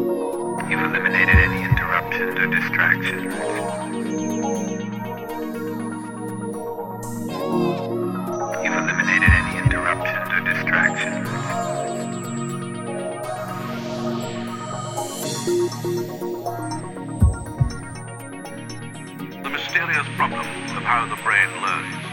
You've eliminated any interruptions or distractions. You've eliminated any interruptions or distractions. The mysterious problem of how the brain learns.